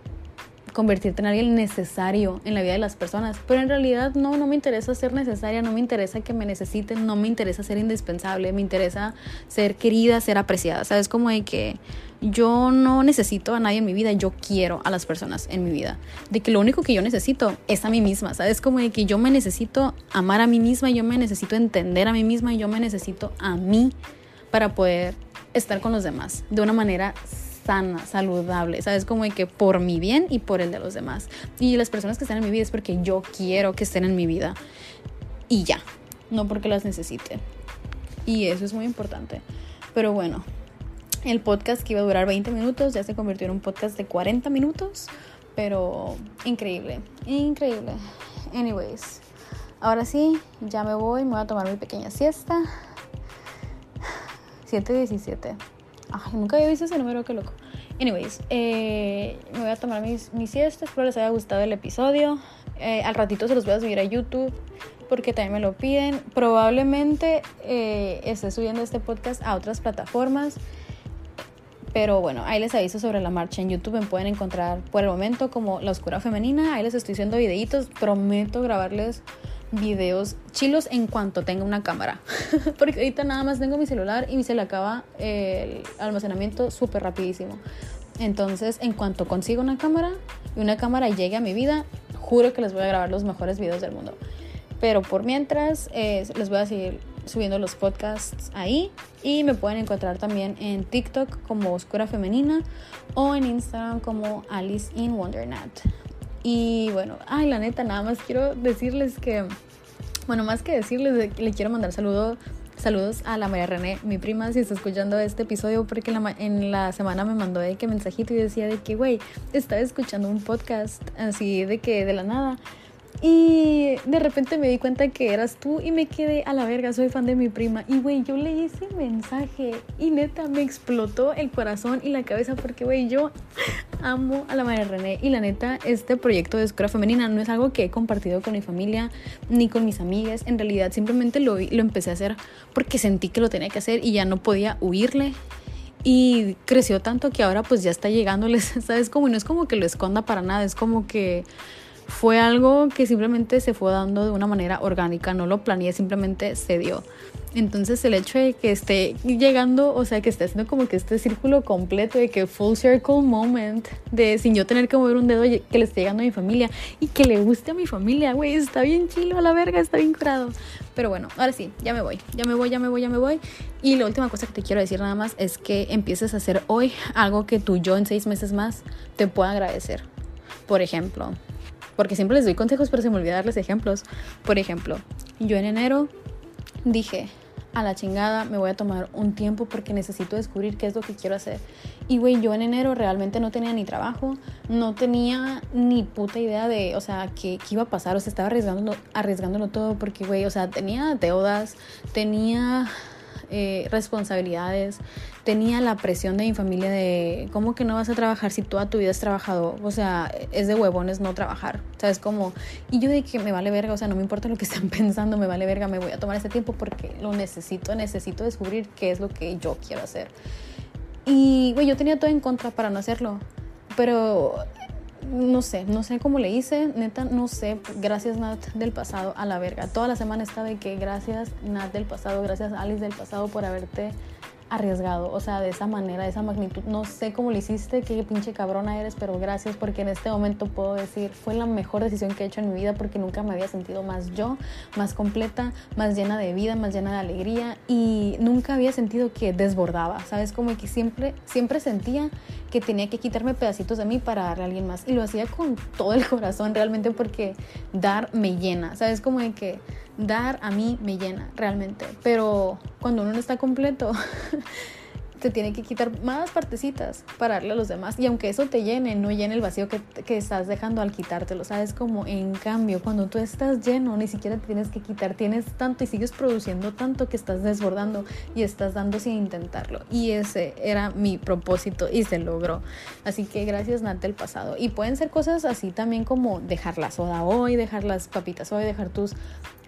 convertirte en alguien necesario en la vida de las personas. Pero en realidad no, no me interesa ser necesaria, no me interesa que me necesiten, no me interesa ser indispensable, me interesa ser querida, ser apreciada. ¿Sabes? Como de que yo no necesito a nadie en mi vida, yo quiero a las personas en mi vida. De que lo único que yo necesito es a mí misma, ¿sabes? Como de que yo me necesito amar a mí misma, yo me necesito entender a mí misma, yo me necesito a mí para poder estar con los demás de una manera sana, saludable, ¿sabes? Como de que por mi bien y por el de los demás. Y las personas que están en mi vida es porque yo quiero que estén en mi vida. Y ya, no porque las necesite. Y eso es muy importante. Pero bueno, el podcast que iba a durar 20 minutos ya se convirtió en un podcast de 40 minutos. Pero increíble, increíble. Anyways, ahora sí, ya me voy, me voy a tomar mi pequeña siesta. 7.17. Ay, nunca había visto ese número, qué loco. Anyways, eh, me voy a tomar mis, mis siestas. Espero les haya gustado el episodio. Eh, al ratito se los voy a subir a YouTube porque también me lo piden. Probablemente eh, esté subiendo este podcast a otras plataformas. Pero bueno, ahí les aviso sobre la marcha. En YouTube me pueden encontrar por el momento como La Oscura Femenina. Ahí les estoy haciendo videitos. Prometo grabarles videos chilos en cuanto tenga una cámara. Porque ahorita nada más tengo mi celular y se le acaba el almacenamiento súper rapidísimo. Entonces, en cuanto consiga una cámara y una cámara llegue a mi vida, juro que les voy a grabar los mejores videos del mundo. Pero por mientras, eh, les voy a seguir subiendo los podcasts ahí. Y me pueden encontrar también en TikTok como Oscura Femenina o en Instagram como Alice in Wondernat. Y bueno, ay, la neta, nada más quiero decirles que, bueno, más que decirles, le quiero mandar saludo, saludos a la María René, mi prima, si está escuchando este episodio, porque en la, en la semana me mandó de que mensajito y decía de que, güey, estaba escuchando un podcast así de que de la nada y de repente me di cuenta que eras tú y me quedé a la verga, soy fan de mi prima. Y güey, yo leí ese mensaje y neta me explotó el corazón y la cabeza porque güey, yo amo a la María René y la neta este proyecto de escuela femenina no es algo que he compartido con mi familia ni con mis amigas. En realidad simplemente lo, lo empecé a hacer porque sentí que lo tenía que hacer y ya no podía huirle. Y creció tanto que ahora pues ya está llegándoles, ¿sabes? Como no es como que lo esconda para nada, es como que fue algo que simplemente se fue dando de una manera orgánica, no lo planeé, simplemente se dio. Entonces el hecho de que esté llegando, o sea, que esté haciendo como que este círculo completo de que full circle moment, de sin yo tener que mover un dedo, que le esté llegando a mi familia y que le guste a mi familia, güey, está bien chilo a la verga, está bien curado. Pero bueno, ahora sí, ya me voy, ya me voy, ya me voy, ya me voy. Y la última cosa que te quiero decir nada más es que empieces a hacer hoy algo que tú yo en seis meses más te pueda agradecer. Por ejemplo, porque siempre les doy consejos, pero se me olvida darles ejemplos. Por ejemplo, yo en enero dije, a la chingada, me voy a tomar un tiempo porque necesito descubrir qué es lo que quiero hacer. Y güey, yo en enero realmente no tenía ni trabajo, no tenía ni puta idea de, o sea, qué, qué iba a pasar, o sea, estaba arriesgándolo, arriesgándolo todo porque, güey, o sea, tenía deudas, tenía eh, responsabilidades, tenía la presión de mi familia de cómo que no vas a trabajar si toda tu vida has trabajado, o sea, es de huevones no trabajar, ¿sabes? Como, y yo de que me vale verga, o sea, no me importa lo que están pensando, me vale verga, me voy a tomar este tiempo porque lo necesito, necesito descubrir qué es lo que yo quiero hacer. Y, güey, yo tenía todo en contra para no hacerlo, pero no sé, no sé cómo le hice, neta, no sé, gracias Nat del pasado a la verga. Toda la semana está de que gracias Nat del pasado, gracias Alice del pasado por haberte arriesgado, o sea, de esa manera, de esa magnitud. No sé cómo lo hiciste, qué pinche cabrona eres, pero gracias porque en este momento puedo decir, fue la mejor decisión que he hecho en mi vida porque nunca me había sentido más yo, más completa, más llena de vida, más llena de alegría y nunca había sentido que desbordaba, ¿sabes? Como que siempre, siempre sentía que tenía que quitarme pedacitos de mí para darle a alguien más y lo hacía con todo el corazón realmente porque dar me llena, ¿sabes? Como de que dar a mí me llena realmente, pero cuando uno no está completo, te tiene que quitar más partecitas para darle a los demás. Y aunque eso te llene, no llene el vacío que, que, estás dejando al quitártelo. Sabes como en cambio, cuando tú estás lleno, ni siquiera te tienes que quitar. Tienes tanto y sigues produciendo tanto que estás desbordando y estás dando sin intentarlo. Y ese era mi propósito y se logró. Así que gracias, Nat, del pasado. Y pueden ser cosas así también como dejar la soda hoy, dejar las papitas hoy, dejar tus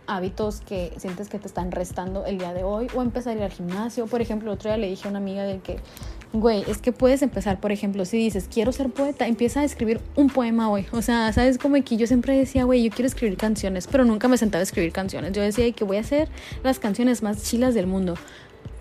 hábitos que sientes que te están restando el día de hoy o empezar a ir al gimnasio. Por ejemplo, el otro día le dije a una amiga de que, güey, es que puedes empezar, por ejemplo, si dices, quiero ser poeta, empieza a escribir un poema hoy. O sea, sabes como que yo siempre decía, güey, yo quiero escribir canciones, pero nunca me sentaba a escribir canciones. Yo decía que voy a hacer las canciones más chilas del mundo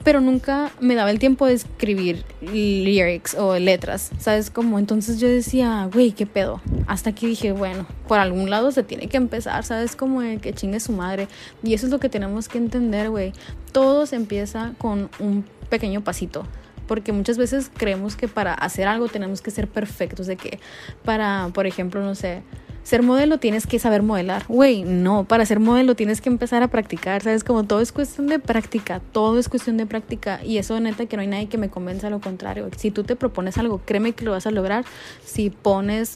pero nunca me daba el tiempo de escribir lyrics o letras, ¿sabes? Como entonces yo decía, güey, ¿qué pedo? Hasta que dije, bueno, por algún lado se tiene que empezar, ¿sabes? Como que chingue su madre. Y eso es lo que tenemos que entender, güey. Todo se empieza con un pequeño pasito. Porque muchas veces creemos que para hacer algo tenemos que ser perfectos, de que para, por ejemplo, no sé, ser modelo tienes que saber modelar. Güey, no, para ser modelo tienes que empezar a practicar, ¿sabes? Como todo es cuestión de práctica, todo es cuestión de práctica y eso neta que no hay nadie que me convenza lo contrario. Si tú te propones algo, créeme que lo vas a lograr si pones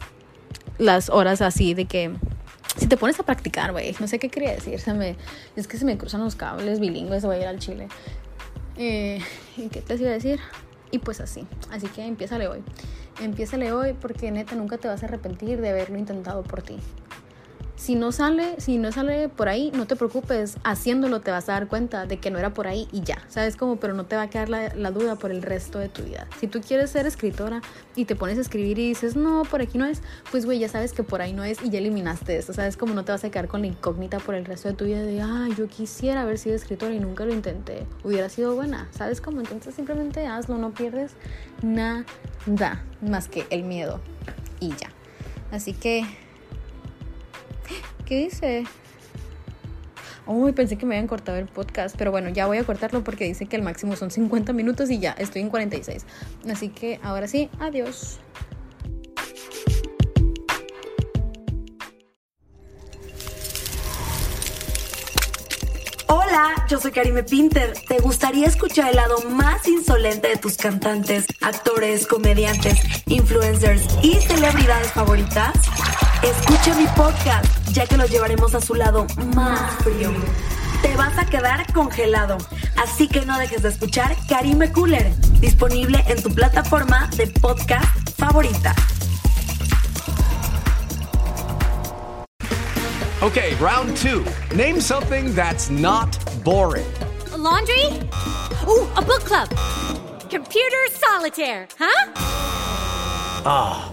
las horas así de que si te pones a practicar, güey, no sé qué quería decir, me, es que se me cruzan los cables bilingües, voy a ir al Chile. Eh, ¿Y qué te iba a decir? Y pues así, así que empiézale hoy. Empiézale hoy porque neta nunca te vas a arrepentir de haberlo intentado por ti. Si no sale, si no sale por ahí, no te preocupes, haciéndolo te vas a dar cuenta de que no era por ahí y ya, ¿sabes cómo? Pero no te va a quedar la, duda por el resto de tu vida. Si tú quieres ser escritora y te pones a escribir y dices, no, por aquí no es, pues güey, ya sabes que por ahí no es y ya eliminaste eso, ¿sabes? Como no te vas a quedar con la incógnita por el resto de tu vida de, ah, yo quisiera haber sido escritora y nunca lo intenté, hubiera sido buena, ¿sabes cómo? Entonces simplemente hazlo, no pierdes nada más que el miedo y ya. Así que ¿Qué dice? Uy, pensé que me habían cortado el podcast, pero bueno, ya voy a cortarlo porque dice que el máximo son 50 minutos y ya estoy en 46. Así que ahora sí, adiós. Hola, yo soy Karime Pinter. ¿Te gustaría escuchar el lado más insolente de tus cantantes, actores, comediantes, influencers y celebridades favoritas? Escucha mi podcast, ya que lo llevaremos a su lado más frío. Te vas a quedar congelado, así que no dejes de escuchar Karime Cooler, disponible en tu plataforma de podcast favorita. Okay, round two. Name something that's not boring. A laundry? Ooh, a book club. Computer solitaire, huh? Ah.